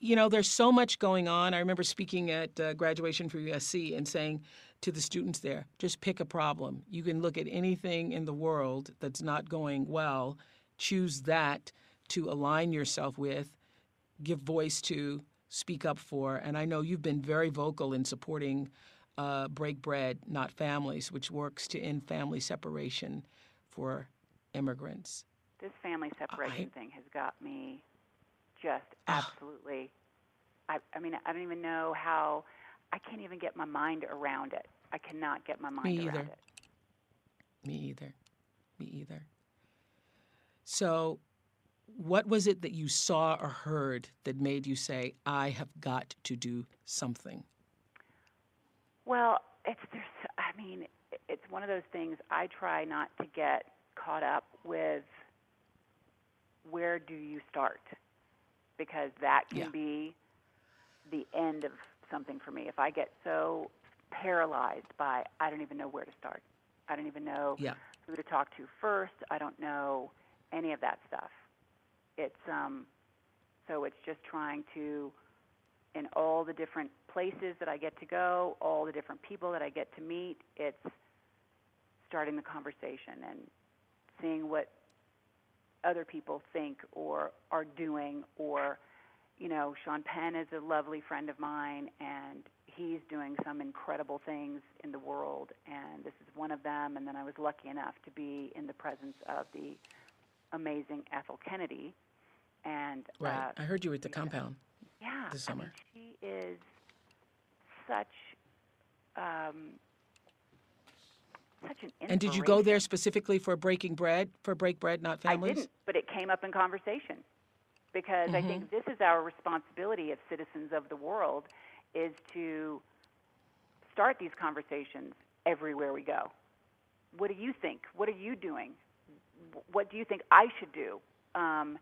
you know, there's so much going on. I remember speaking at uh, graduation for USC and saying to the students there, just pick a problem. You can look at anything in the world that's not going well, choose that to align yourself with, give voice to, speak up for. And I know you've been very vocal in supporting uh, Break Bread, Not Families, which works to end family separation for immigrants. This family separation I, thing has got me just absolutely. I, I mean, I don't even know how. I can't even get my mind around it. I cannot get my mind Me around either. it. Me either. Me either. So, what was it that you saw or heard that made you say, "I have got to do something"? Well, it's there's. I mean, it's one of those things. I try not to get caught up with where do you start because that can yeah. be the end of something for me. If I get so paralyzed by I don't even know where to start. I don't even know yeah. who to talk to first. I don't know any of that stuff. It's um so it's just trying to in all the different places that I get to go, all the different people that I get to meet, it's starting the conversation and seeing what other people think or are doing or you know Sean Penn is a lovely friend of mine and he's doing some incredible things in the world and this is one of them. And then I was lucky enough to be in the presence of the amazing Ethel Kennedy and right. Uh, I heard you at the compound yeah this summer I mean, she is such um, such an And did you go there specifically for breaking bread, for break bread, not families? I didn't, but it came up in conversation because mm-hmm. I think this is our responsibility as citizens of the world is to start these conversations everywhere we go. What do you think? What are you doing? What do you think I should do? Um,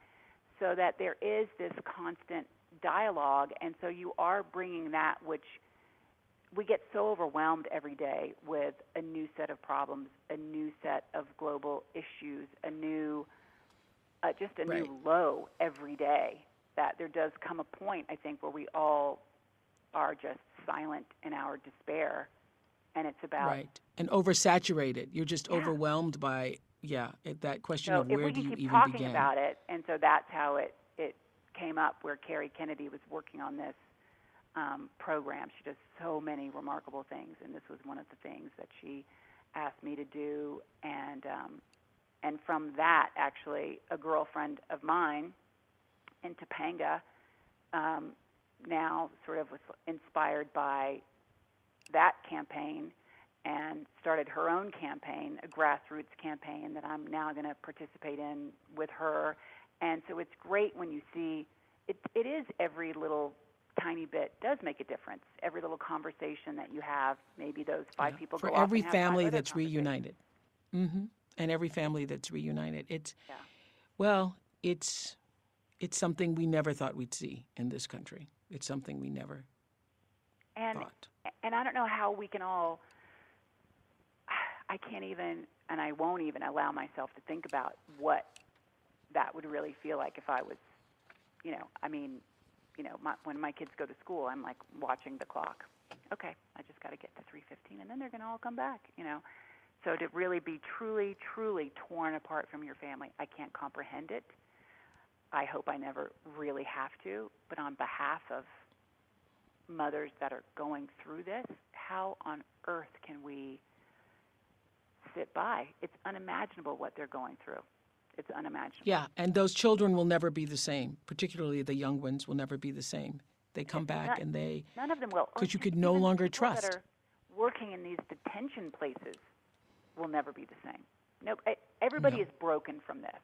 so that there is this constant dialogue, and so you are bringing that which – we get so overwhelmed every day with a new set of problems, a new set of global issues, a new, uh, just a right. new low every day. That there does come a point, I think, where we all are just silent in our despair, and it's about right and oversaturated. You're just yeah. overwhelmed by yeah that question so of where do you even talking begin? about it, and so that's how it it came up, where Kerry Kennedy was working on this um, program. She does so many remarkable things, and this was one of the things that she asked me to do. And um, and from that, actually, a girlfriend of mine in Topanga um, now sort of was inspired by that campaign and started her own campaign, a grassroots campaign that I'm now going to participate in with her. And so it's great when you see it. It is every little tiny bit does make a difference. Every little conversation that you have, maybe those five yeah. people for go every family that's reunited. Mm-hmm. And every family that's reunited. It's yeah. well, it's it's something we never thought we'd see in this country. It's something we never and thought. and I don't know how we can all. I can't even, and I won't even allow myself to think about what that would really feel like if I was, you know, I mean, you know, my, when my kids go to school, I'm like watching the clock. Okay, I just got to get to 3:15, and then they're going to all come back, you know. So to really be truly, truly torn apart from your family, I can't comprehend it. I hope I never really have to. But on behalf of mothers that are going through this, how on earth can we sit by? It's unimaginable what they're going through. It's unimaginable. Yeah, and those children will never be the same. Particularly the young ones will never be the same. They come back not- and they None of them will. Or 'Cause you could no longer trust. That are working in these detention places will never be the same. No, e- everybody No. is broken from this,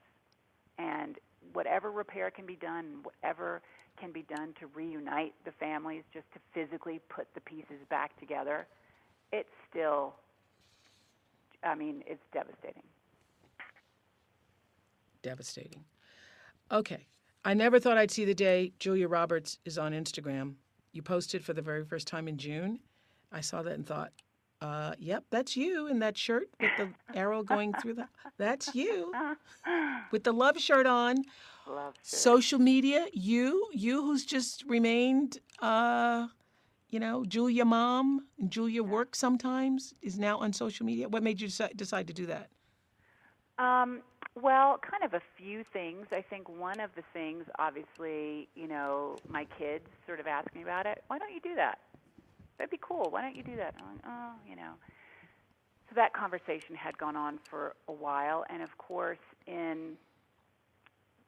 and whatever repair can be done, whatever can be done to reunite the families, just to physically put the pieces back together, it's still. I mean, it's devastating. Devastating. Okay. I never thought I'd see the day Julia Roberts is on Instagram. You posted for the very first time in June. I saw that and thought, uh, yep, that's you in that shirt with the arrow going through the. That's you with the love shirt on. Love. Sue. Social media, you, you who's just remained, uh, you know, Julia mom and Julia work sometimes is now on social media. What made you decide to do that? Um, well, kind of a few things. I think one of the things, obviously, you know, my kids sort of ask me about it. Why don't you do that? That'd be cool. Why don't you do that? I'm like, oh, you know. So that conversation had gone on for a while, and of course, in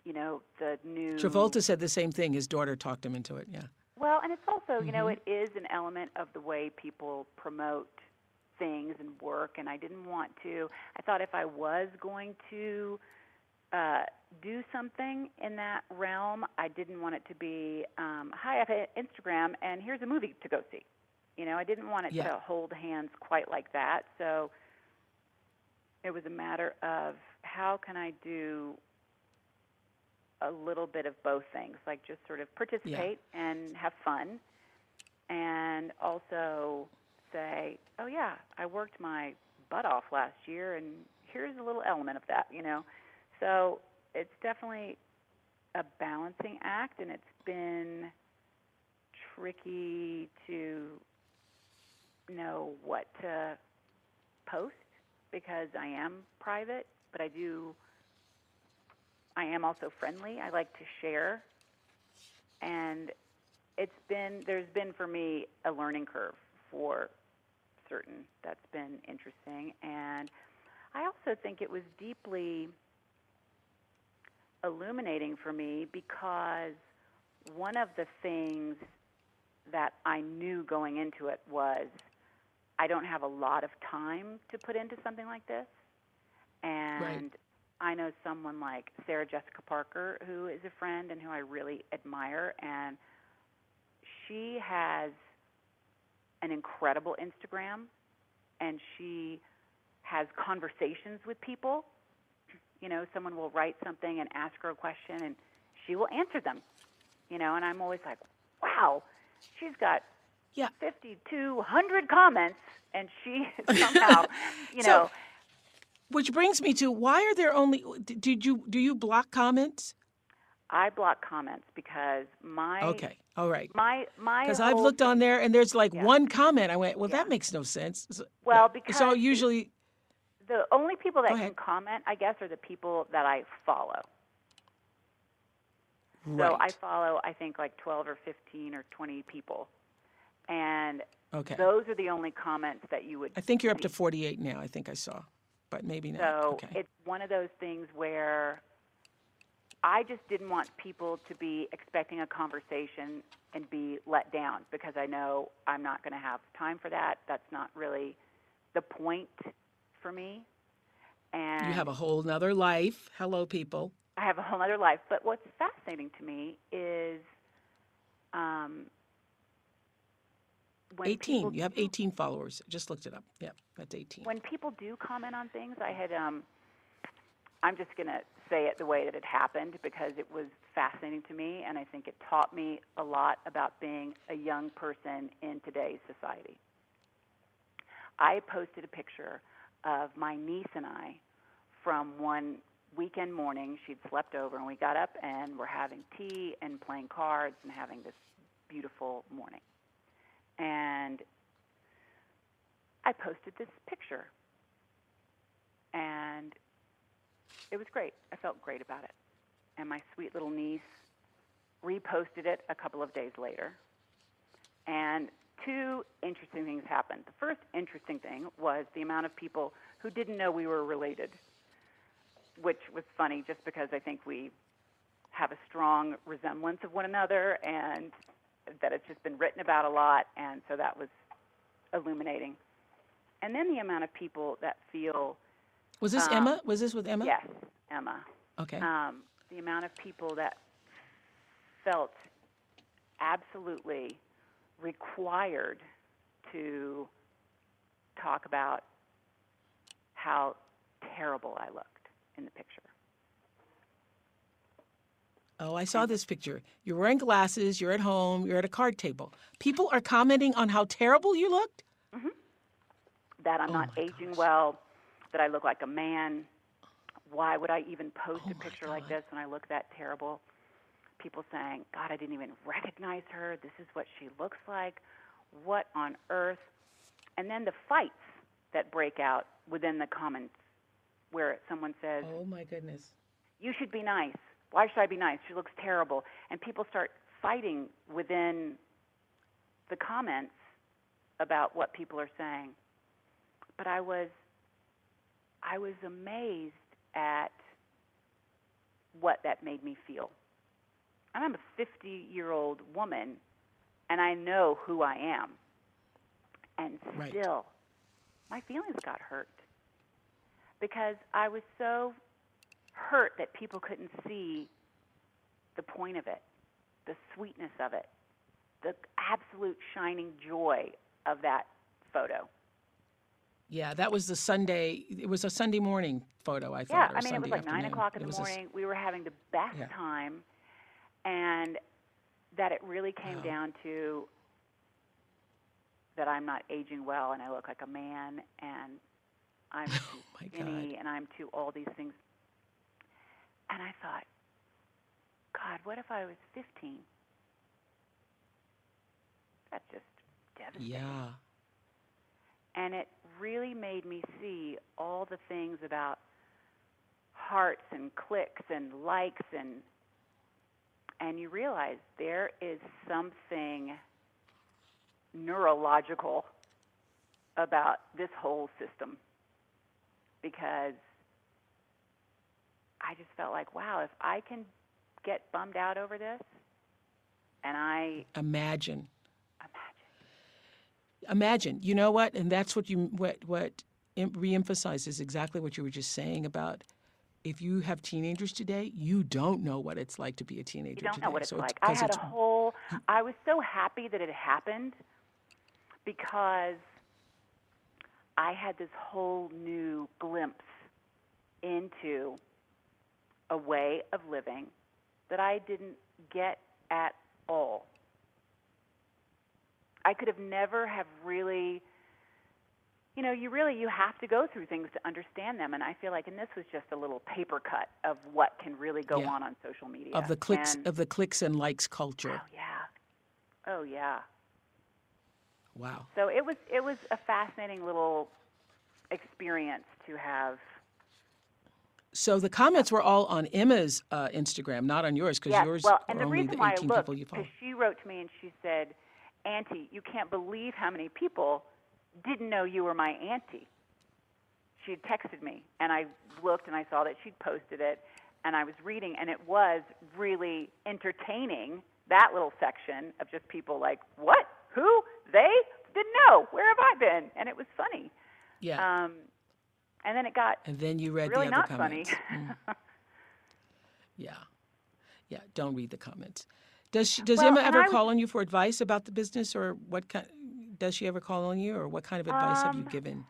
you know the new Travolta said the same thing. His daughter talked him into it. Yeah. well, and it's also, you know, mm-hmm. it is an element of the way people promote things and work. And I didn't want to. I thought if I was going to uh, do something in that realm, I didn't want it to be, um, "Hi, I have Instagram, and here's a movie to go see." You know, I didn't want it Yeah. to hold hands quite like that. So it was a matter of how can I do a little bit of both things, like just sort of participate and have fun, and also say, "Oh yeah, I worked my butt off last year, and here's a little element of that," you know. So it's definitely a balancing act, and it's been tricky to know what to post because I am private, but I do I am also friendly. I like to share. And it's been there's been for me a learning curve for certain that's been interesting and I also think it was deeply illuminating for me because one of the things that I knew going into it was I don't have a lot of time to put into something like this. And I know someone like Sarah Jessica Parker, who is a friend and who I really admire, and she has an incredible Instagram, and she has conversations with people. You know, someone will write something and ask her a question, and she will answer them. You know, and I'm always like, wow, she's got Yeah. 5,200 comments, and she somehow, you So- know. Which brings me to why are there only did you do you block comments? I block comments because my Okay. All right. my my Because I've looked on there and there's like Yeah. one comment. I went, well, Yeah. that makes no sense. So- Well, because so usually, the only people that can comment, I guess, are the people that I follow. right. So I follow, I think, like 12 or 15 or 20 people, and okay. those are the only comments that you would. I think you're up to 48 now. I think I saw, but maybe not. So okay. it's one of those things where I just didn't want people to be expecting a conversation and be let down because I know I'm not going to have time for that. That's not really the point for me. And you have a whole nother life. Hello, people. I have a whole other life. But what's fascinating to me is um, when 18. people You have do- 18 followers. Just looked it up. Yep, that's 18. when people do comment on things, I had um I'm just going to say it the way that it happened because it was fascinating to me, and I think it taught me a lot about being a young person in today's society. I posted a picture of my niece and I from one weekend morning. She'd slept over, and we got up and we're having tea and playing cards and having this beautiful morning. And I posted this picture, and it was great. I felt great about it. And my sweet little niece reposted it a couple of days later. And two interesting things happened. The first interesting thing was the amount of people who didn't know we were related, which was funny just because I think we have a strong resemblance of one another and that it's just been written about a lot. And so that was illuminating. And then the amount of people that feel Was this Um, Emma? Was this with Emma? Yes, Emma. Okay. Um, the amount of people that felt absolutely required to talk about how terrible I looked in the picture. Oh, I saw this picture. You're wearing glasses, you're at home, you're at a card table. People are commenting on how terrible you looked? That I'm Oh not my aging well, that I look like a man. Why would I even post Oh a picture like this when I look that terrible? People saying, God, I didn't even recognize her. This is what she looks like. What on earth? And then the fights that break out within the comments where someone says, Oh my goodness. You should be nice. Why should I be nice? She looks terrible. And people start fighting within the comments about what people are saying. But I was I was amazed at what that made me feel. And I'm a 50 year old woman, and I know who I am. And Right. still, my feelings got hurt because I was so hurt that people couldn't see the point of it, the sweetness of it, the absolute shining joy of that photo. Yeah, that was the Sunday. It was a Sunday morning photo, I Yeah, thought. or I mean, it was Sunday like nine o'clock in It the was a morning. we were having the best Yeah. time, and that it really came Wow. down to that I'm not aging well, and I look like a man, and I'm too Oh skinny, God. and I'm too all these things. And I thought, God, what if I was 15? That's just devastating. Yeah. And it really made me see all the things about hearts and clicks and likes and and you realize there is something neurological about this whole system because I just felt like wow if I can get bummed out over this and I Imagine. Imagine. You know what? And that's what you what what em- reemphasizes exactly what you were just saying about if you have teenagers today, you don't know what it's like to be a teenager You don't today. know what it's So like. I 'cause had a whole. I was so happy that it happened because I had this whole new glimpse into a way of living that I didn't get at all. I could have never have really you know, you really you have to go through things to understand them and I feel like and this was just a little paper cut of what can really go Yeah. on on social media. of the clicks And- of the clicks and likes culture. Oh yeah. Oh yeah. Wow. So it was it was a fascinating little experience to have. So the comments were all on Emma's uh, Instagram, not on yours, because Yeah. yours Well, are and the only reason the why I 18 looked people you follow. because she wrote to me and she said, "Auntie, you can't believe how many people didn't know you were my auntie." She had texted me, and I looked and I saw that she'd posted it, and I was reading, and it was really entertaining. That little section of just people like, "What? Who? They? Didn't know. Where have I been?" And it was funny. Yeah. Um, and then it got and then you read really the other not funny. comments. Mm. Yeah. Yeah. Don't read the comments. Does she, does Well, Emma ever I was- call on you for advice about the business, or what kind? Does she ever call on you, or what kind of advice have you Um, given?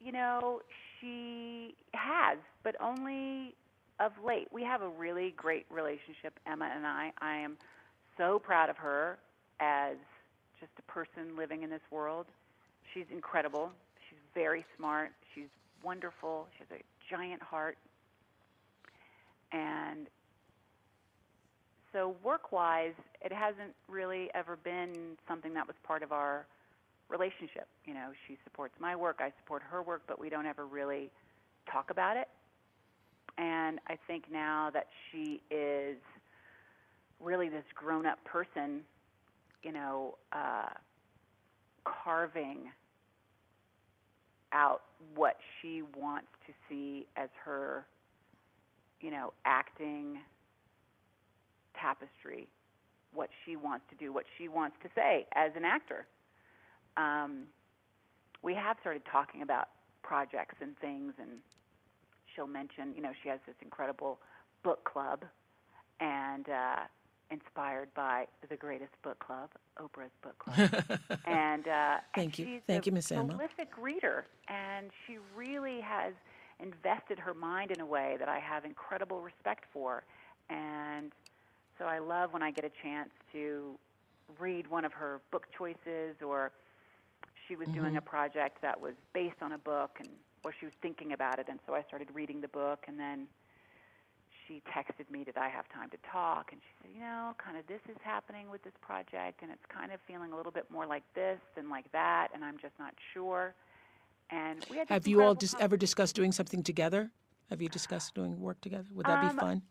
you know, she has, but only of late. We have a really great relationship, Emma and I. I am so proud of her as just a person living in this world. She's incredible. She's very smart. She's wonderful. She has a giant heart. And so, work wise, it hasn't really ever been something that was part of our relationship. You know, she supports my work, I support her work, but we don't ever really talk about it. And I think now that she is really this grown up person, you know, uh, carving out what she wants to see as her, you know, acting tapestry, what she wants to do, what she wants to say as an actor. Um, we have started talking about projects and things, and she'll mention, you know, she has this incredible book club, and uh, inspired by the greatest book club, Oprah's book club. and uh, thank and you, thank you, Miss Emma. Prolific reader, and she really has invested her mind in a way that I have incredible respect for, and so I love when I get a chance to read one of her book choices or she was mm-hmm. doing a project that was based on a book and or she was thinking about it and so I started reading the book and then she texted me did I have time to talk and she said you know kind of this is happening with this project and it's kind of feeling a little bit more like this than like that and I'm just not sure. And we had have you all just ever discussed doing something together? Have you discussed doing work together? Would that um, be fun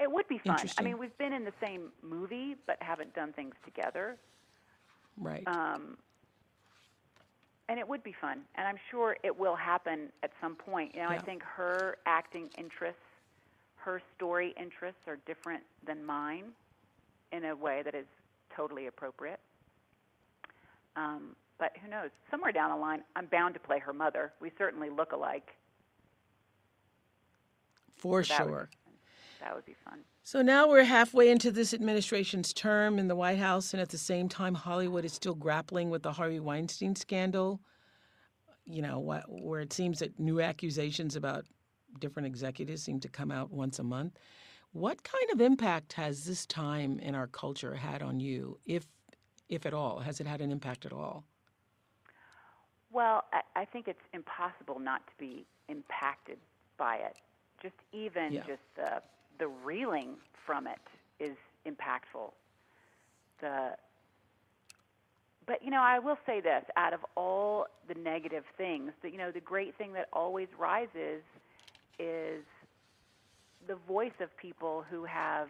it would be fun. I mean, we've been in the same movie, but haven't done things together. Right. Um, and it would be fun, and I'm sure it will happen at some point. You know, yeah. I think her acting interests, her story interests, are different than mine, in a way that is totally appropriate. Um, but who knows? Somewhere down the line, I'm bound to play her mother. We certainly look alike. For so sure that would be fun. So now we're halfway into this administration's term in the White House, and at the same time, Hollywood is still grappling with the Harvey Weinstein scandal. You know, where it seems that new accusations about different executives seem to come out once a month. What kind of impact has this time in our culture had on you, if if at all? Has it had an impact at all? Well, I, I think it's impossible not to be impacted by it. Just even yeah. just the the reeling from it is impactful. The but you know, I will say this: out of all the negative things, that you know, the great thing that always rises is the voice of people who have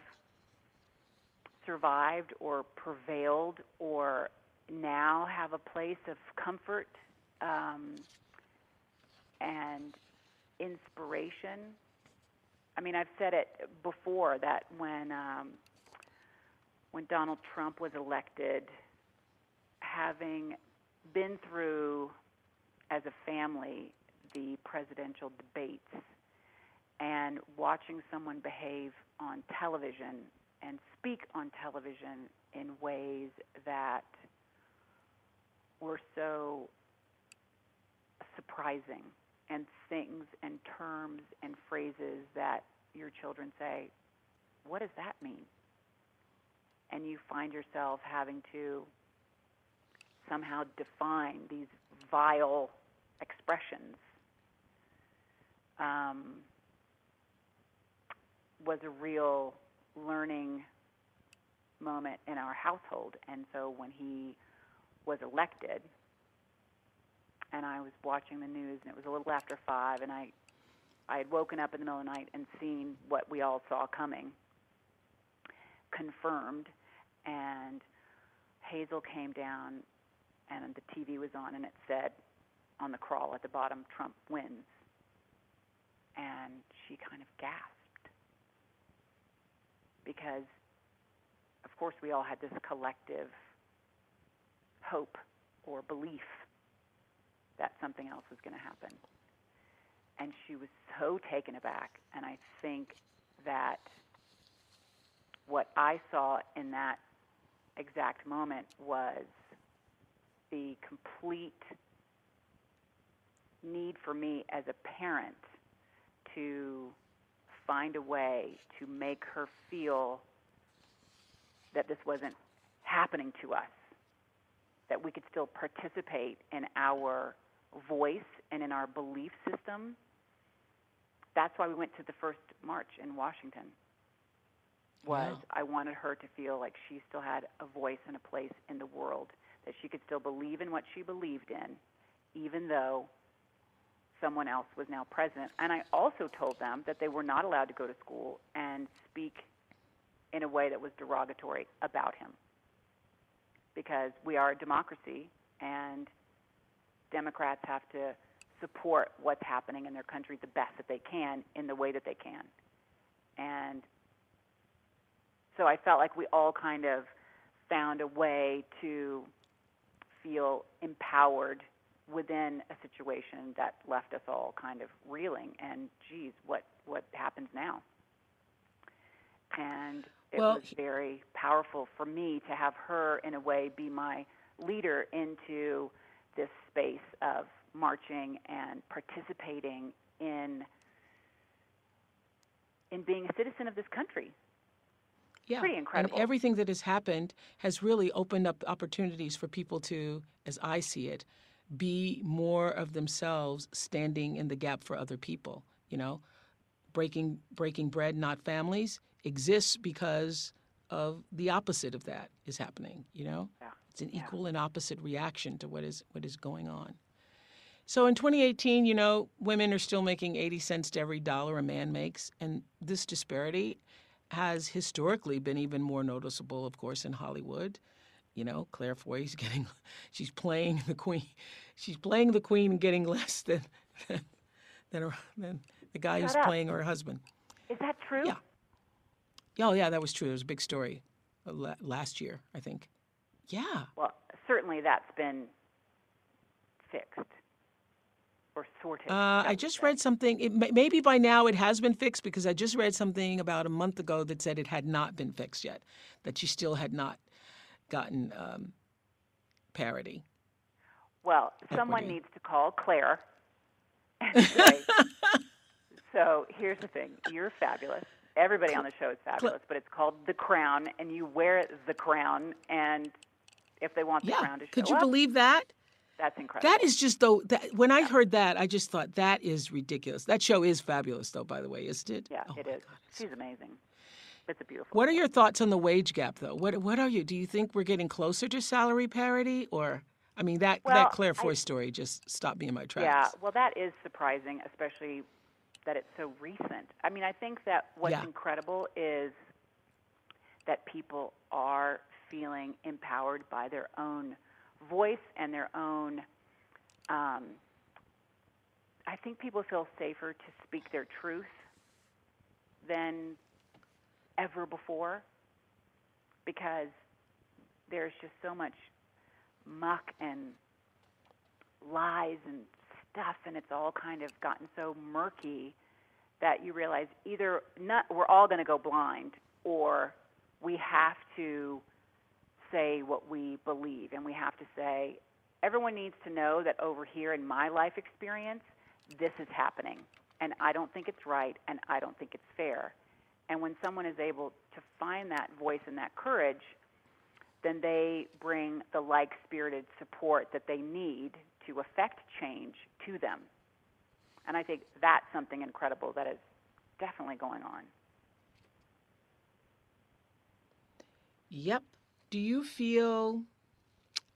survived or prevailed or now have a place of comfort um, and inspiration I mean, I've said it before that when um, when Donald Trump was elected, having been through as a family the presidential debates and watching someone behave on television and speak on television in ways that were so surprising and things and terms and phrases that your children say, What does that mean? And you find yourself having to somehow define these vile expressions. Um, was a real learning moment in our household. And so when he was elected, and I was watching the news, and it was a little after five, and I, I had woken up in the middle of the night and seen what we all saw coming, confirmed, and Hazel came down, and the TV was on, and it said on the crawl at the bottom, Trump wins, and she kind of gasped. Because, of course, we all had this collective hope or belief that something else was going to happen. And she was so taken aback. And I think that what I saw in that exact moment was the complete need for me as a parent to find a way to make her feel that this wasn't happening to us, that we could still participate in our voice and in our belief system. That's why we went to the first march in Washington. Was Yeah. I wanted her to feel like she still had a voice and a place in the world, that she could still believe in what she believed in, even though someone else was now president. And I also told them that they were not allowed to go to school and speak in a way that was derogatory about him. Because we are a democracy and Democrats have to support what's happening in their country the best that they can in the way that they can. And so I felt like we all kind of found a way to feel empowered within a situation that left us all kind of reeling and geez what what happens now and it Well, was very powerful for me to have her in a way be my leader into space of marching and participating in in being a citizen of this country Yeah. Pretty incredible. And everything that has happened has really opened up opportunities for people to, as I see it, be more of themselves standing in the gap for other people, you know? Breaking breaking bread not families exists because of the opposite of that is happening, you know? Yeah. It's an equal and opposite reaction to what is what is going on. So in 2018, you know, women are still making 80 cents to every dollar a man makes, and this disparity has historically been even more noticeable, of course, in Hollywood. You know, Claire Foy's getting, she's playing the queen, she's playing the queen and getting less than than than, her, than the guy who's up. playing her husband. is that true Yeah. Oh yeah, that was true. It was a big story uh, last year, I think. Yeah. well certainly that's been fixed or sorted Uh, I just read something. It, maybe by now it has been fixed because I just read something about a month ago that said it had not been fixed yet, that she still had not gotten um, parity. Well, someone needs to call Claire and say, so here's the thing. You're fabulous. Everybody on the show is fabulous, but it's called The Crown, and you wear the crown, and if they want the Yeah. crown to show Could you up, believe that? that's incredible. That is just though. That, when I heard that, I just thought that is ridiculous. That show is fabulous, though. By the way, isn't it? yeah, Oh it is. God, She's amazing. It's a beautiful. What are your thoughts on the wage gap, though? What What are you? Do you think we're getting closer to salary parity, or I mean that Well, that Claire I- Foy story just stopped me in my tracks. Yeah, well, that is surprising, especially that it's so recent. I mean, I think that what's Yeah. incredible is that people are feeling empowered by their own voice and their own. Um, I think people feel safer to speak their truth than ever before because there's just so much muck and lies and stuff and it's all kind of gotten so murky that you realize either not, we're all going to go blind or we have to say what we believe and we have to say everyone needs to know that over here in my life experience this is happening and I don't think it's right and I don't think it's fair. And when someone is able to find that voice and that courage, then they bring the like spirited support that they need to affect change to them. And I think that's something incredible that is definitely going on. Yep. Do you feel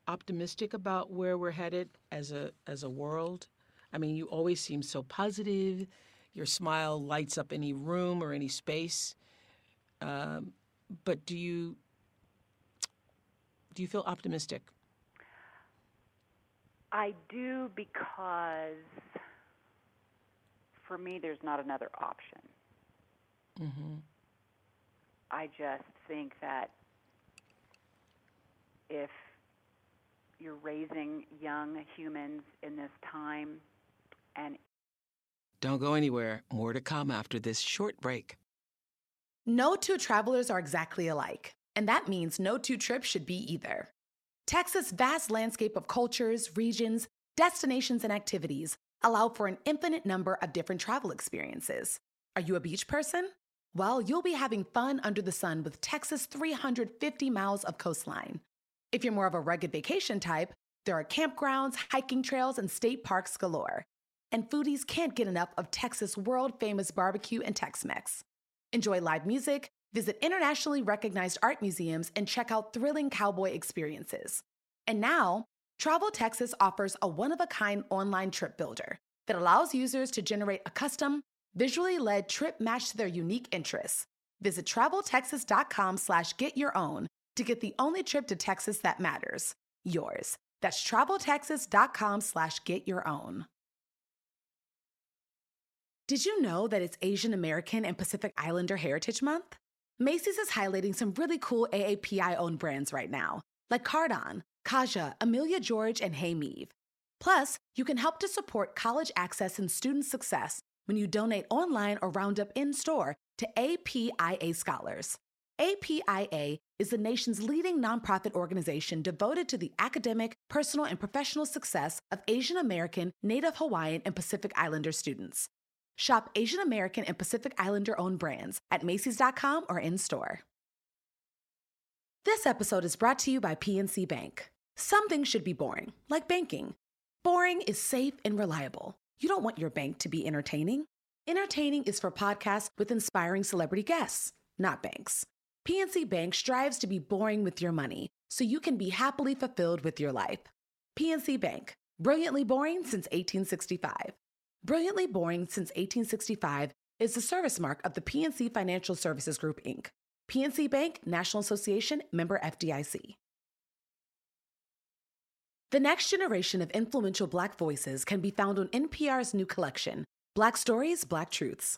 optimistic about where we're headed as a as a world? I mean, you always seem so positive. Your smile lights up any room or any space. Um, but do you do you feel optimistic? I do because for me there's not another option. Mm-hmm. I just think that if you're raising young humans in this time and Don't go anywhere. More to come after this short break. No two travelers are exactly alike, and that means no two trips should be either. Texas' vast landscape of cultures, regions, destinations, and activities allow for an infinite number of different travel experiences. Are you a beach person? Well, you'll be having fun under the sun with Texas' 350 miles of coastline. If you're more of a rugged vacation type, there are campgrounds, hiking trails, and state parks galore. And foodies can't get enough of Texas' world famous barbecue and Tex Mex. Enjoy live music, visit internationally recognized art museums, and check out thrilling cowboy experiences. And now, Travel Texas offers a one of a kind online trip builder that allows users to generate a custom, visually led trip matched to their unique interests. Visit traveltexas.com slash get your own to get the only trip to Texas that matters, yours. That's traveltexas.com slash get your own. Did you know that it's Asian American and Pacific Islander Heritage Month? Macy's is highlighting some really cool AAPI owned brands right now, like Cardon, Kaja, Amelia George, and Hey Meave. Plus, you can help to support college access and student success when you donate online or round up in store to APIA Scholars. APIA is the nation's leading nonprofit organization devoted to the academic, personal, and professional success of Asian American, Native Hawaiian, and Pacific Islander students. Shop Asian American and Pacific Islander owned brands at Macy's.com or in store. This episode is brought to you by PNC Bank. Some things should be boring, like banking. Boring is safe and reliable. You don't want your bank to be entertaining. Entertaining is for podcasts with inspiring celebrity guests, not banks. PNC Bank strives to be boring with your money so you can be happily fulfilled with your life. PNC Bank, brilliantly boring since 1865. Brilliantly boring since 1865 is the service mark of the PNC Financial Services Group, Inc. PNC Bank, National Association, member FDIC. The next generation of influential Black voices can be found on NPR's new collection, Black Stories, Black Truths.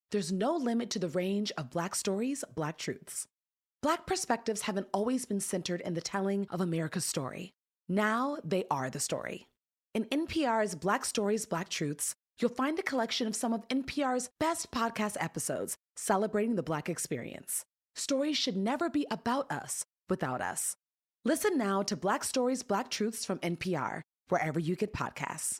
there's no limit to the range of Black stories, Black truths. Black perspectives haven't always been centered in the telling of America's story. Now they are the story. In NPR's Black Stories, Black Truths, you'll find a collection of some of NPR's best podcast episodes celebrating the Black experience. Stories should never be about us without us. Listen now to Black Stories, Black Truths from NPR, wherever you get podcasts.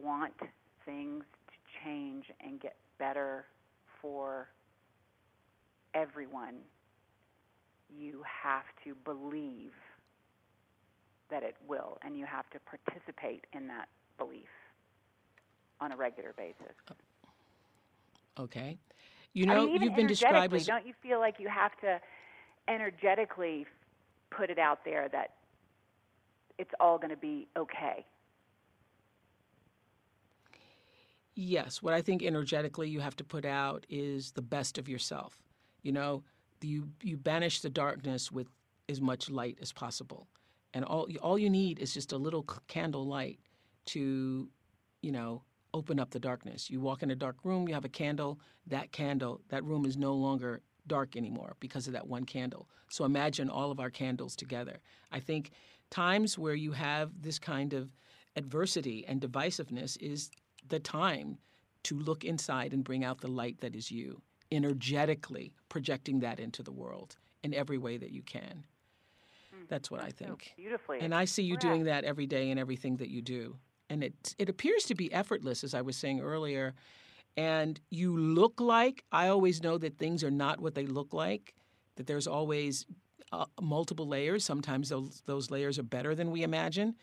want things to change and get better for everyone, you have to believe that it will, and you have to participate in that belief on a regular basis. Okay. You I know, mean, even you've been described as Don't you feel like you have to energetically put it out there that it's all going to be okay? Yes, what I think energetically you have to put out is the best of yourself. You know, you you banish the darkness with as much light as possible, and all all you need is just a little candle light to, you know, open up the darkness. You walk in a dark room, you have a candle. That candle, that room is no longer dark anymore because of that one candle. So imagine all of our candles together. I think times where you have this kind of adversity and divisiveness is the time to look inside and bring out the light that is you, energetically projecting that into the world in every way that you can. That's what I So think. beautifully. And I see you doing that every day in everything that you do. And it it appears to be effortless, as I was saying earlier. And you look like I always know that things are not what they look like. That there's always uh, multiple layers. Sometimes those those layers are better than we imagine.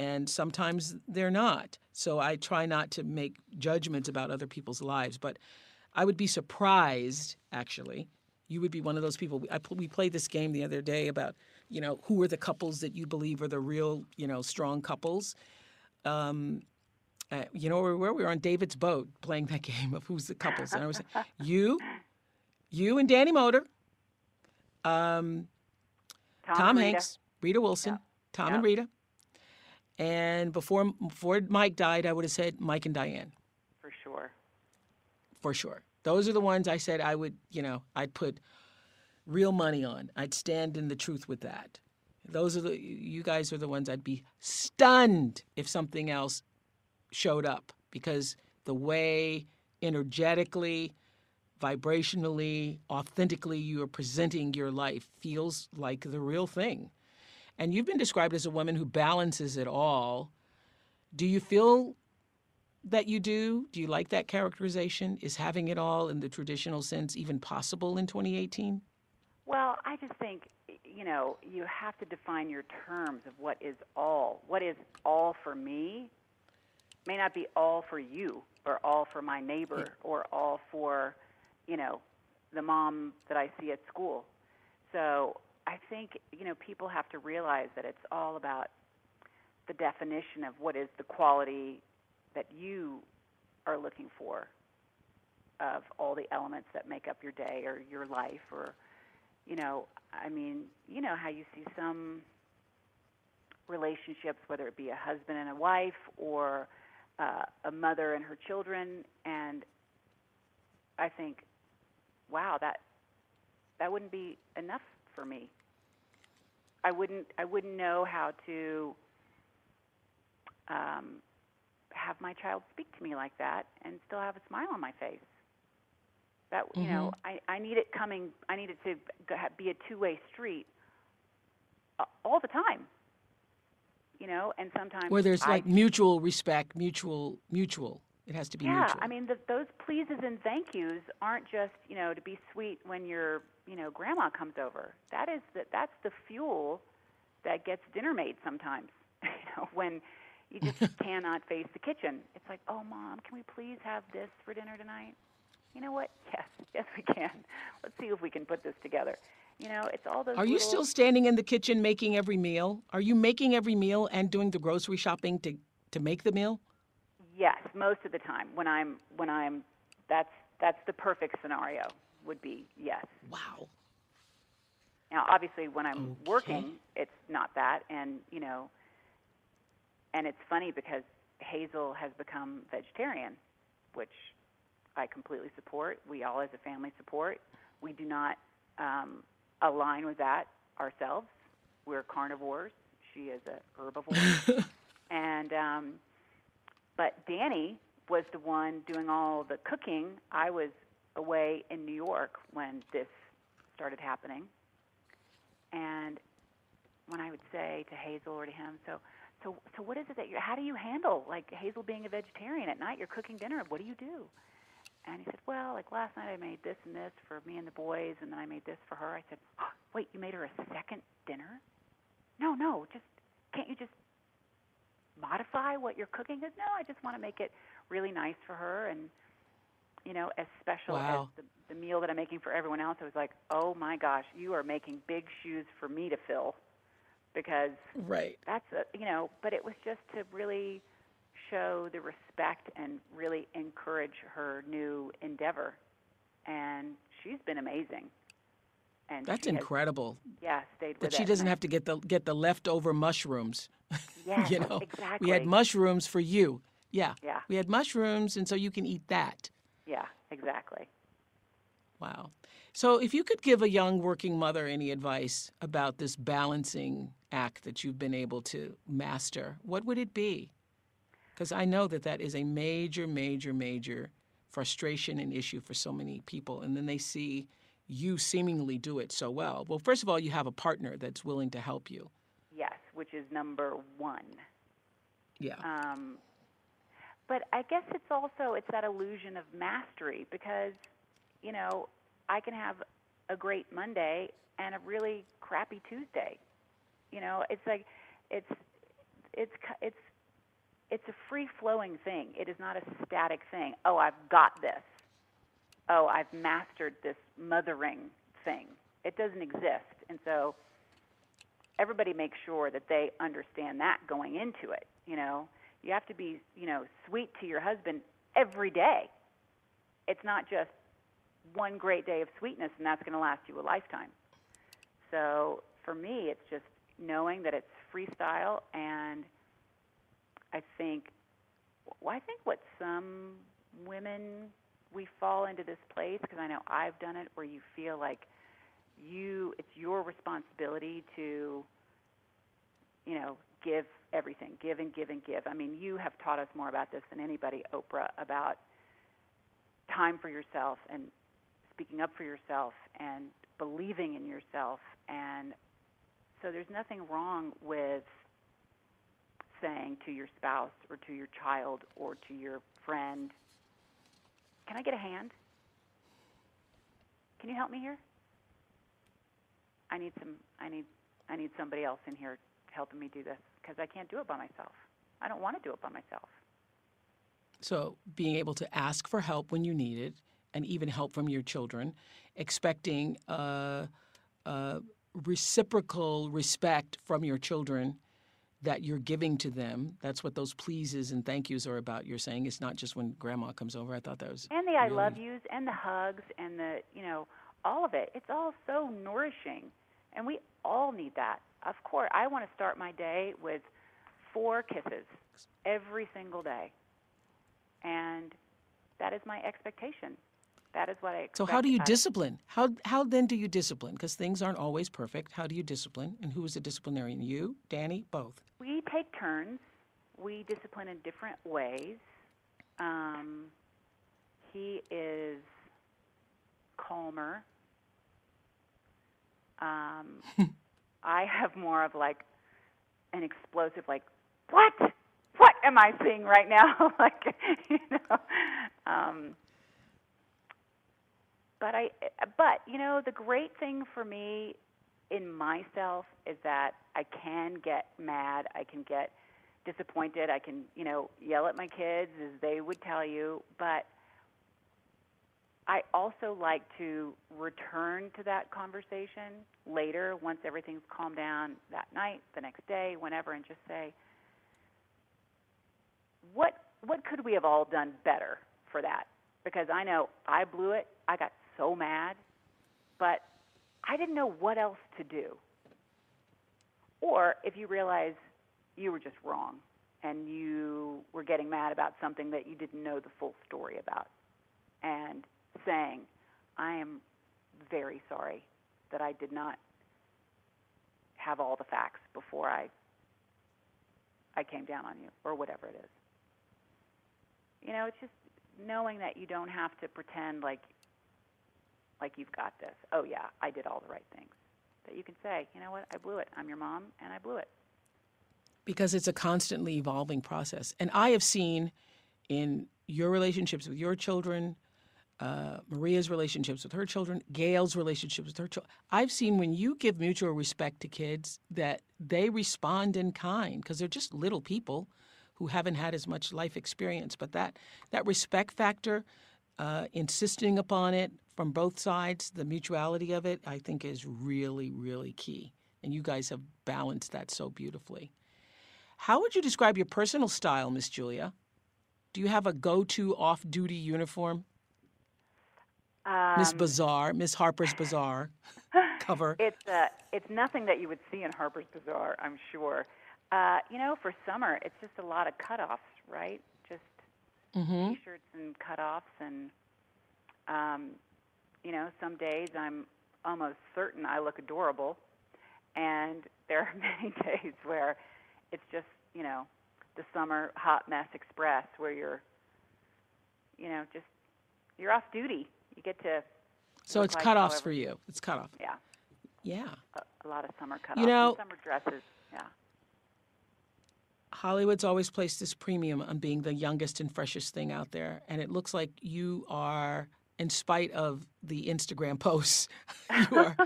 And sometimes they're not. So I try not to make judgments about other people's lives, but I would be surprised, actually. You would be one of those people. I, we played this game the other day about, you know, who are the couples that you believe are the real, you know, strong couples. Um, uh, you know where we were? We were on David's boat playing that game of who's the couples. And I was you, you and Danny Moder, um, Tom, Tom and Rita. Hanks, Rita Wilson, Tom Yeah. and Rita. And before before Mike died, I would have said Mike and Diane for sure. for sure. Those are the ones I said I would, you know, I'd put real money on. I'd stand in the truth with that. Those are the you guys are the ones I'd be stunned if something else showed up because the way energetically, vibrationally, authentically you are presenting your life feels like the real thing. And you've been described as a woman who balances it all. Do you feel that you do? Do you like that characterization? Is having it all in the traditional sense even possible in 2018? Well, I just think you know you have to define your terms of what is all. What is all for me may not be all for you, or all for my neighbor, or all for you know the mom that I see at school. So I think you know people have to realize that it's all about the definition of what is the quality that you are looking for of all the elements that make up your day or your life or you know i mean you know how you see some relationships whether it be a husband and a wife or uh, a mother and her children. And i think wow that that wouldn't be enough for me i wouldn't i wouldn't know how to um, have my child speak to me like that and still have a smile on my face. That you know, I, I need it coming. I need it to be a two-way street uh, all the time. You know, and sometimes Where there's I- like mutual respect, mutual, mutual. It has to be yeah, mutual. I mean, the, those pleases and thank yous aren't just you know to be sweet when your you know grandma comes over. That is the, that's the fuel that gets dinner made sometimes. you know, when you just cannot face the kitchen. It's like, oh, mom, can we please have this for dinner tonight? You know what? Yes, yes, we can. Let's see if we can put this together. You know, it's all those. Are you still standing in the kitchen making every meal? Are you making every meal and doing the grocery shopping to, to make the meal? Yes, most of the time when I'm when I'm that's that's the perfect scenario would be yes. Wow. Now, obviously, when I'm Okay. working, it's not that, and you know, and it's funny because Hazel has become vegetarian, which I completely support. We all, as a family, support. We do not um, align with that ourselves. We're carnivores. She is a herbivore, and um, but Danny was the one doing all the cooking. I was away in New York when this started happening. And when I would say to Hazel or to him, so so so what is it that you how do you handle like Hazel being a vegetarian at night? You're cooking dinner. What do you do? And he said well like last night I made this and this for me and the boys and then I made this for her. I said oh, wait you made her a second dinner? No no just can't you just modify what you're cooking goes no I just want to make it really nice for her and you know as special Wow. as the, the meal that I'm making for everyone else I was like oh my gosh you are making big shoes for me to fill because Right. that's a, you know but it was just to really show the respect and really encourage her new endeavor and she's been amazing and That's she has, incredible. yeah stayed with That she doesn't have to get the get the leftover mushrooms. Yes, you know, exactly. we had mushrooms for you. Yeah. Yeah. We had mushrooms, and so you can eat that. yeah exactly Wow. So, if you could give a young working mother any advice about this balancing act that you've been able to master, what would it be? Because I know that that is a major, major, major frustration and issue for so many people. And then they see you seemingly do it so well. Well, first of all, you have a partner that's willing to help you. yes which is number one Yeah. Um, but I guess it's also it's that illusion of mastery because, you know, I can have a great Monday and a really crappy Tuesday. You know, it's like it's it's it's it's a free flowing thing. It is not a static thing. Oh, I've got this. Oh, I've mastered this mothering thing. It doesn't exist. And so everybody makes sure that they understand that going into it, you know. You have to be, you know, sweet to your husband every day. It's not just one great day of sweetness and that's going to last you a lifetime. So, for me, it's just knowing that it's freestyle and I think well, I think what some women we fall into this place because I know I've done it where you feel like you it's your responsibility to you know give everything give and give and give. I mean you have taught us more about this than anybody oprah about time for yourself and speaking up for yourself and believing in yourself. And so there's nothing wrong with saying to your spouse or to your child or to your friend can i get a hand can you help me here I need some I need I need somebody else in here helping me do this because I can't do it by myself. I don't want to do it by myself. So, being able to ask for help when you need it, and even help from your children, expecting a, a reciprocal respect from your children that you're giving to them. That's what those pleases and thank yous are about. You're saying it's not just when grandma comes over. I thought that was and the I really... love yous and the hugs and the you know all of it. It's all so nourishing. And we all need that. Of course, I want to start my day with four kisses every single day. And that is my expectation. That is what I expect. So how do you discipline? How how then do you discipline? Because things aren't always perfect. How do you discipline? And who is the disciplinarian? You, Danny, both. We take turns. We discipline in different ways. Um, he is calmer um, I have more of like an explosive, like, what? What am I seeing right now? like, you know. Um, but I, but you know, the great thing for me in myself is that I can get mad. I can get disappointed. I can, you know, yell at my kids as they would tell you, but I also like to return to that conversation later once everything's calmed down that night, the next day, whenever, and just say, what what could we have all done better for that? Because I know I blew it. I got so mad, but I didn't know what else to do. Or if you realize you were just wrong and you were getting mad about something that you didn't know the full story about. And saying, I am very sorry that I did not have all the facts before I I came down on you or whatever it is. You know, it's just knowing that you don't have to pretend like like you've got this. Oh yeah, I did all the right things. That you can say, you know what, I blew it. I'm your mom and I blew it. Because it's a constantly evolving process. And I have seen in your relationships with your children, uh, Maria's relationships with her children, Gail's relationships with her children. I've seen when you give mutual respect to kids that they respond in kind because they're just little people who haven't had as much life experience. But that that respect factor, uh, insisting upon it from both sides, the mutuality of it, I think is really really key. And you guys have balanced that so beautifully. How would you describe your personal style, Miss Julia? Do you have a go-to off-duty uniform? Um, Miss Bazaar, Miss Harper's Bazaar cover. It's uh, it's nothing that you would see in Harper's Bazaar, I'm sure. Uh, you know, for summer, it's just a lot of cutoffs, right? Just mm-hmm. t-shirts and cutoffs, and um, you know, some days I'm almost certain I look adorable, and there are many days where it's just you know the summer hot mess express where you're you know just you're off duty you get to. So it's like cutoffs however, for you. It's cutoff. Yeah. Yeah. A, a lot of summer cutoffs. You know, summer dresses. Yeah. Hollywood's always placed this premium on being the youngest and freshest thing out there, and it looks like you are, in spite of the Instagram posts, you are,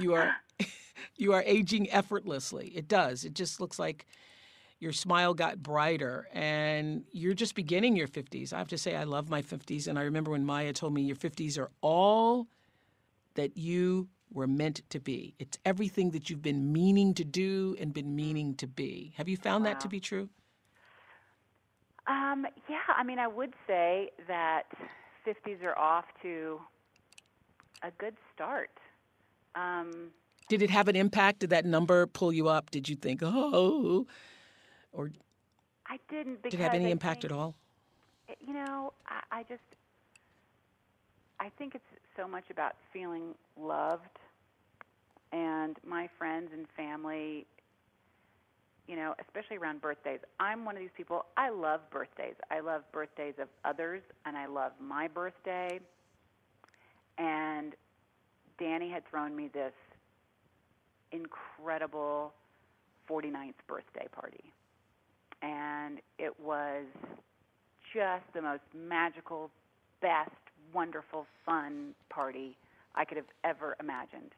you are, you are aging effortlessly. It does. It just looks like your smile got brighter, and you're just beginning your 50s. I have to say, I love my 50s, and I remember when Maya told me your 50s are all that you were meant to be. It's everything that you've been meaning to do and been meaning to be. Have you found that to be true? Um, yeah, I mean, I would say that 50s are off to a good start. Um, Did it have an impact? Did that number pull you up? Did you think, oh, or I didn't because did it have any I impact think, at all? You know, I, I just, I think it's so much about feeling loved, and my friends and family. You know, especially around birthdays. I'm one of these people. I love birthdays. I love birthdays of others, and I love my birthday. And Danny had thrown me this incredible 49th birthday party. And it was just the most magical, best, wonderful, fun party I could have ever imagined.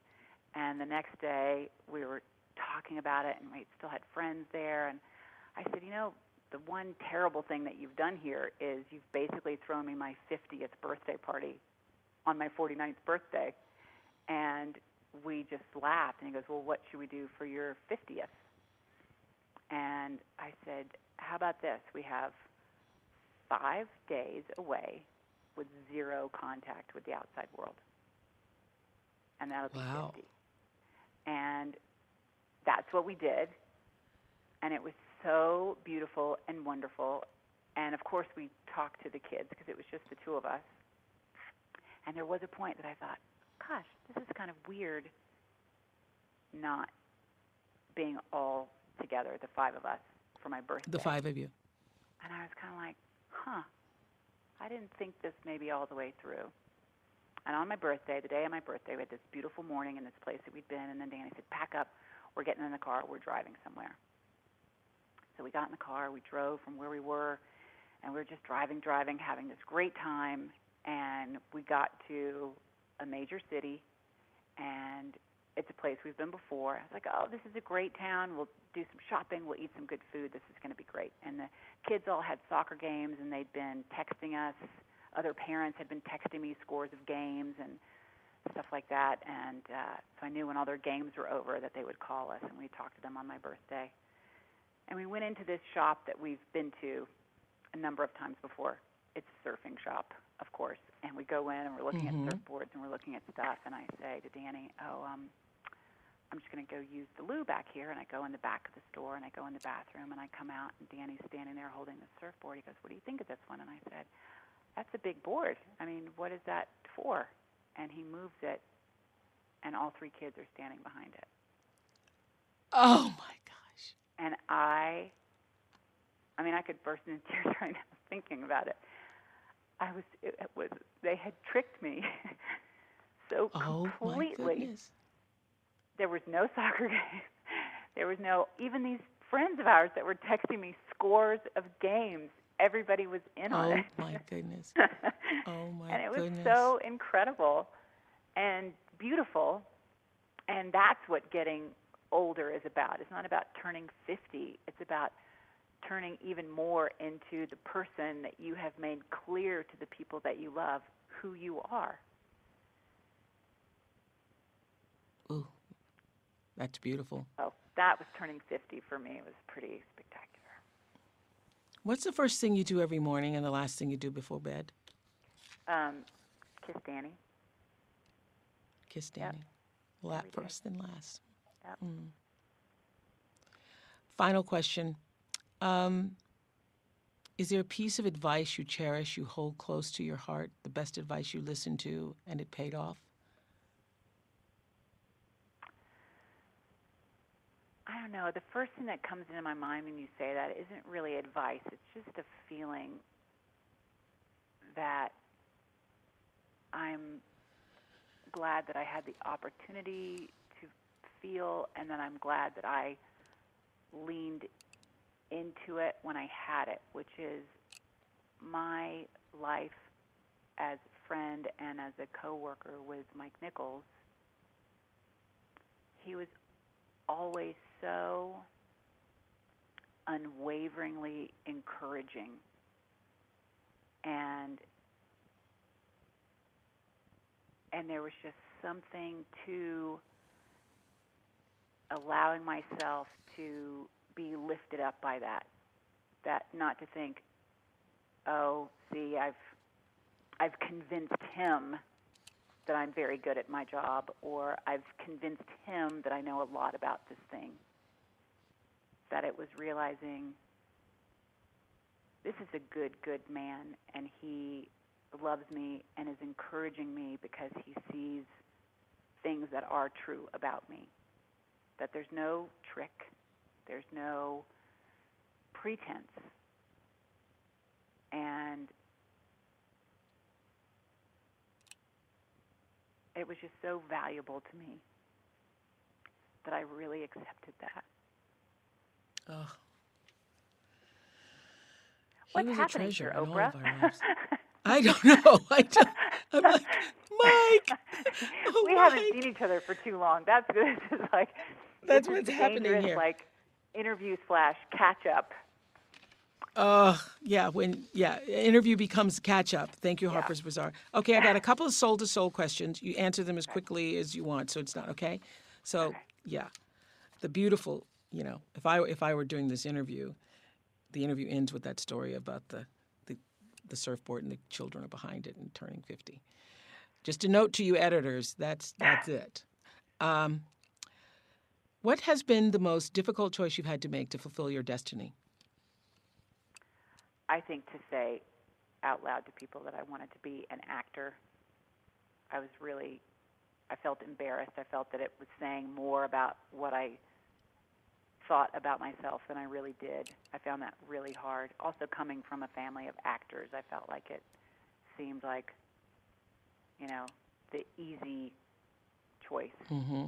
And the next day, we were talking about it, and we still had friends there. And I said, You know, the one terrible thing that you've done here is you've basically thrown me my 50th birthday party on my 49th birthday. And we just laughed. And he goes, Well, what should we do for your 50th? And I said, How about this? We have five days away with zero contact with the outside world. And that'll be Wow. 50. And that's what we did. And it was so beautiful and wonderful. And of course, we talked to the kids because it was just the two of us. And there was a point that I thought, gosh, this is kind of weird not being all together, the five of us, for my birthday. The five of you. And I was kind of like, huh, I didn't think this maybe all the way through. And on my birthday, the day of my birthday, we had this beautiful morning in this place that we'd been, and then Danny said, pack up, we're getting in the car, we're driving somewhere. So we got in the car, we drove from where we were, and we were just driving, driving, having this great time, and we got to a major city, and it's a place we've been before. I was like, oh, this is a great town. We'll do some shopping. We'll eat some good food. This is going to be great. And the kids all had soccer games, and they'd been texting us. Other parents had been texting me scores of games and stuff like that. And uh, so I knew when all their games were over that they would call us, and we talked to them on my birthday. And we went into this shop that we've been to a number of times before. It's a surfing shop, of course. And we go in and we're looking Mhm. at surfboards and we're looking at stuff. And I say to Danny, "Oh, um, I'm just going to go use the loo back here." And I go in the back of the store and I go in the bathroom and I come out and Danny's standing there holding the surfboard. He goes, "What do you think of this one?" And I said, "That's a big board. I mean, what is that for?" And he moves it, and all three kids are standing behind it. Oh my gosh. and I, I mean, I could burst into tears right now thinking about it. I was, it, it was, they had tricked me so Oh my completely. goodness. There was no soccer game. There was no, even these friends of ours that were texting me scores of games. Everybody was in on oh, it. Oh my goodness. Oh my goodness and it was goodness. so incredible and beautiful. And that's what getting older is about. It's not about turning 50, it's about turning even more into the person that you have made clear to the people that you love who you are. Ooh, that's beautiful. So that was turning 50 for me. It was pretty spectacular. What's the first thing you do every morning and the last thing you do before bed? Um, kiss Danny. Kiss Yep. Danny. Every day. first and last. Yep. Mm. Final question. Um, is there a piece of advice you cherish, you hold close to your heart, the best advice you listened to, and it paid off? Don't know. The first thing that comes into my mind when you say that isn't really advice. It's just a feeling that I'm glad that I had the opportunity to feel, and that I'm glad that I leaned into it when I had it, which is my life as friend and as a coworker with Mike Nichols. He was always so unwaveringly encouraging. And and there was just something to allowing myself to be lifted up by that. That not to think, oh, see, I've I've convinced him that I'm very good at my job, or I've convinced him that I know a lot about this thing. That it was realizing this is a good, good man, and he loves me and is encouraging me because he sees things that are true about me. That there's no trick, there's no pretense. And it was just so valuable to me that I really accepted that. Oh. He What's happening here, in all Oprah? of our lives. I don't know. I don't, I'm like, Mike. Oh, we haven't seen each other for too long. That's good. Like That's what's happening here. Like interview slash catch up. Uh, yeah, when yeah, interview becomes catch up. Thank you, Harper's Bazaar. Okay, I got a couple of soul to soul questions. You answer them as quickly as you want, so it's not okay. So yeah, the beautiful, you know, if I if I were doing this interview, the interview ends with that story about the the, the surfboard and the children are behind it and turning fifty. Just a note to you editors, that's that's it. Um, what has been the most difficult choice you've had to make to fulfill your destiny? I think to say out loud to people that I wanted to be an actor. I was really I felt embarrassed. I felt that it was saying more about what I thought about myself than I really did. I found that really hard. Also coming from a family of actors, I felt like it seemed like you know, the easy choice. Mm-hmm.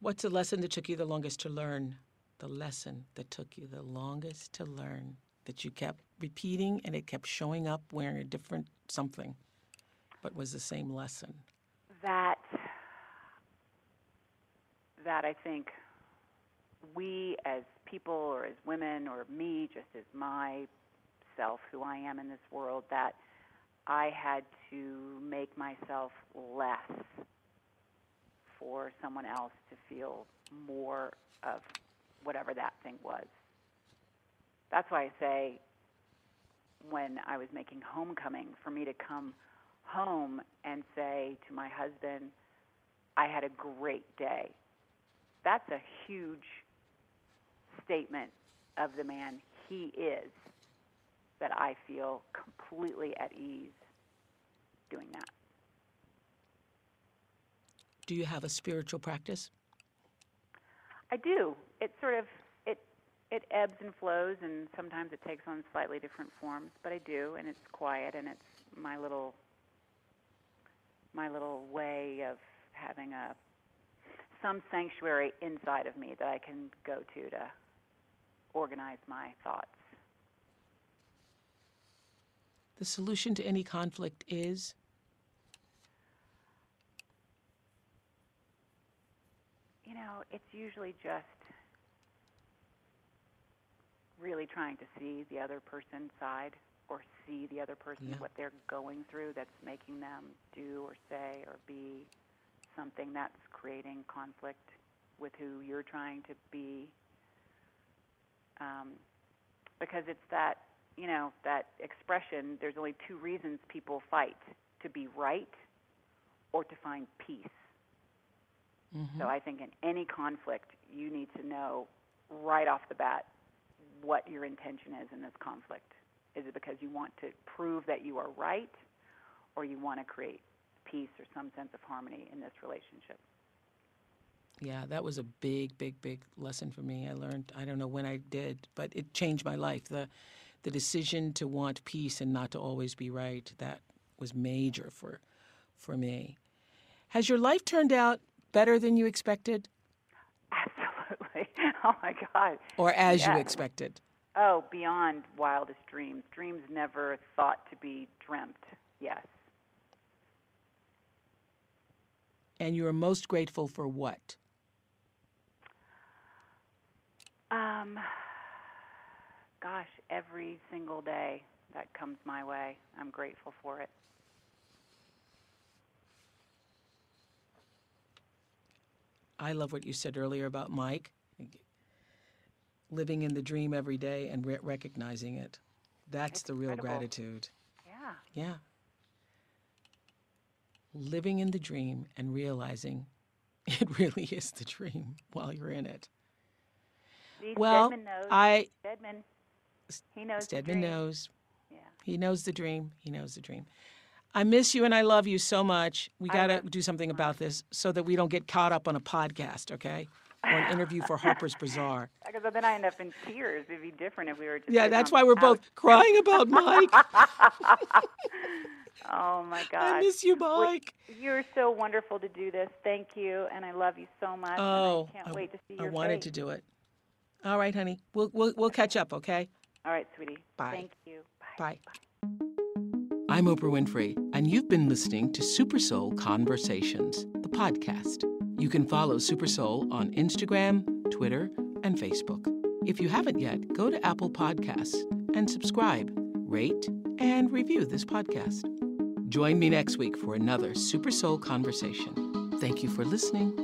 What's the lesson that took you the longest to learn? The lesson that took you the longest to learn that you kept repeating and it kept showing up wearing a different something, but was the same lesson. that that I think we as people or as women or me just as myself who I am in this world that I had to make myself less for someone else to feel more of whatever that thing was. That's why I say when I was making homecoming for me to come home and say to my husband, I had a great day. That's a huge statement of the man he is that I feel completely at ease doing that. Do you have a spiritual practice? I do. It sort of it it ebbs and flows and sometimes it takes on slightly different forms, but I do and it's quiet and it's my little my little way of having a some sanctuary inside of me that I can go to to organize my thoughts. The solution to any conflict is You know, it's usually just really trying to see the other person's side or see the other person Yeah. what they're going through that's making them do or say or be something that's creating conflict with who you're trying to be um, because it's that you know that expression there's only two reasons people fight to be right or to find peace so I think in any conflict, you need to know right off the bat what your intention is in this conflict. Is it because you want to prove that you are right, or you want to create peace or some sense of harmony in this relationship? Yeah, that was a big, big, big lesson for me. I learned, I don't know when I did, but it changed my life. The, the decision to want peace and not to always be right, that was major for, for me. Has your life turned out better than you expected Absolutely. Oh my God. or as you expected? Oh, beyond wildest dreams. Dreams never thought to be dreamt. Yes. And you are most grateful for what? Um, gosh, every single day that comes my way. I'm grateful for it. I love what you said earlier about Mike, living in the dream every day and re- recognizing it. That's It's the real incredible. gratitude. Yeah. Yeah. Living in the dream and realizing it really is the dream while you're in it. See, Well, Stedman knows. I Stedman. He knows. the Stedman dream. knows. Yeah. He knows the dream. He knows the dream. I miss you and I love you so much. We got to do something about this so that we don't get caught up on a podcast, okay? Or an interview for Harper's Bazaar. Because then I end up in tears. It'd be different if we were just. Yeah, that's why we're both crying about Mike. Oh my God! I miss you, Well, Mike. You're so wonderful to do this. Thank you, and I love you so much. Oh, I can't wait to see you. I your wanted face. to do it. All right, honey. We'll we'll we'll catch up, okay? All right, sweetie. Bye. Thank you. Bye. Bye. I'm Oprah Winfrey, and you've been listening to Super Soul Conversations, the podcast. You can follow Super Soul on Instagram, Twitter, and Facebook. If you haven't yet, go to Apple Podcasts and subscribe, rate, and review this podcast. Join me next week for another Super Soul Conversation. Thank you for listening.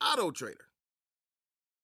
Auto Trader.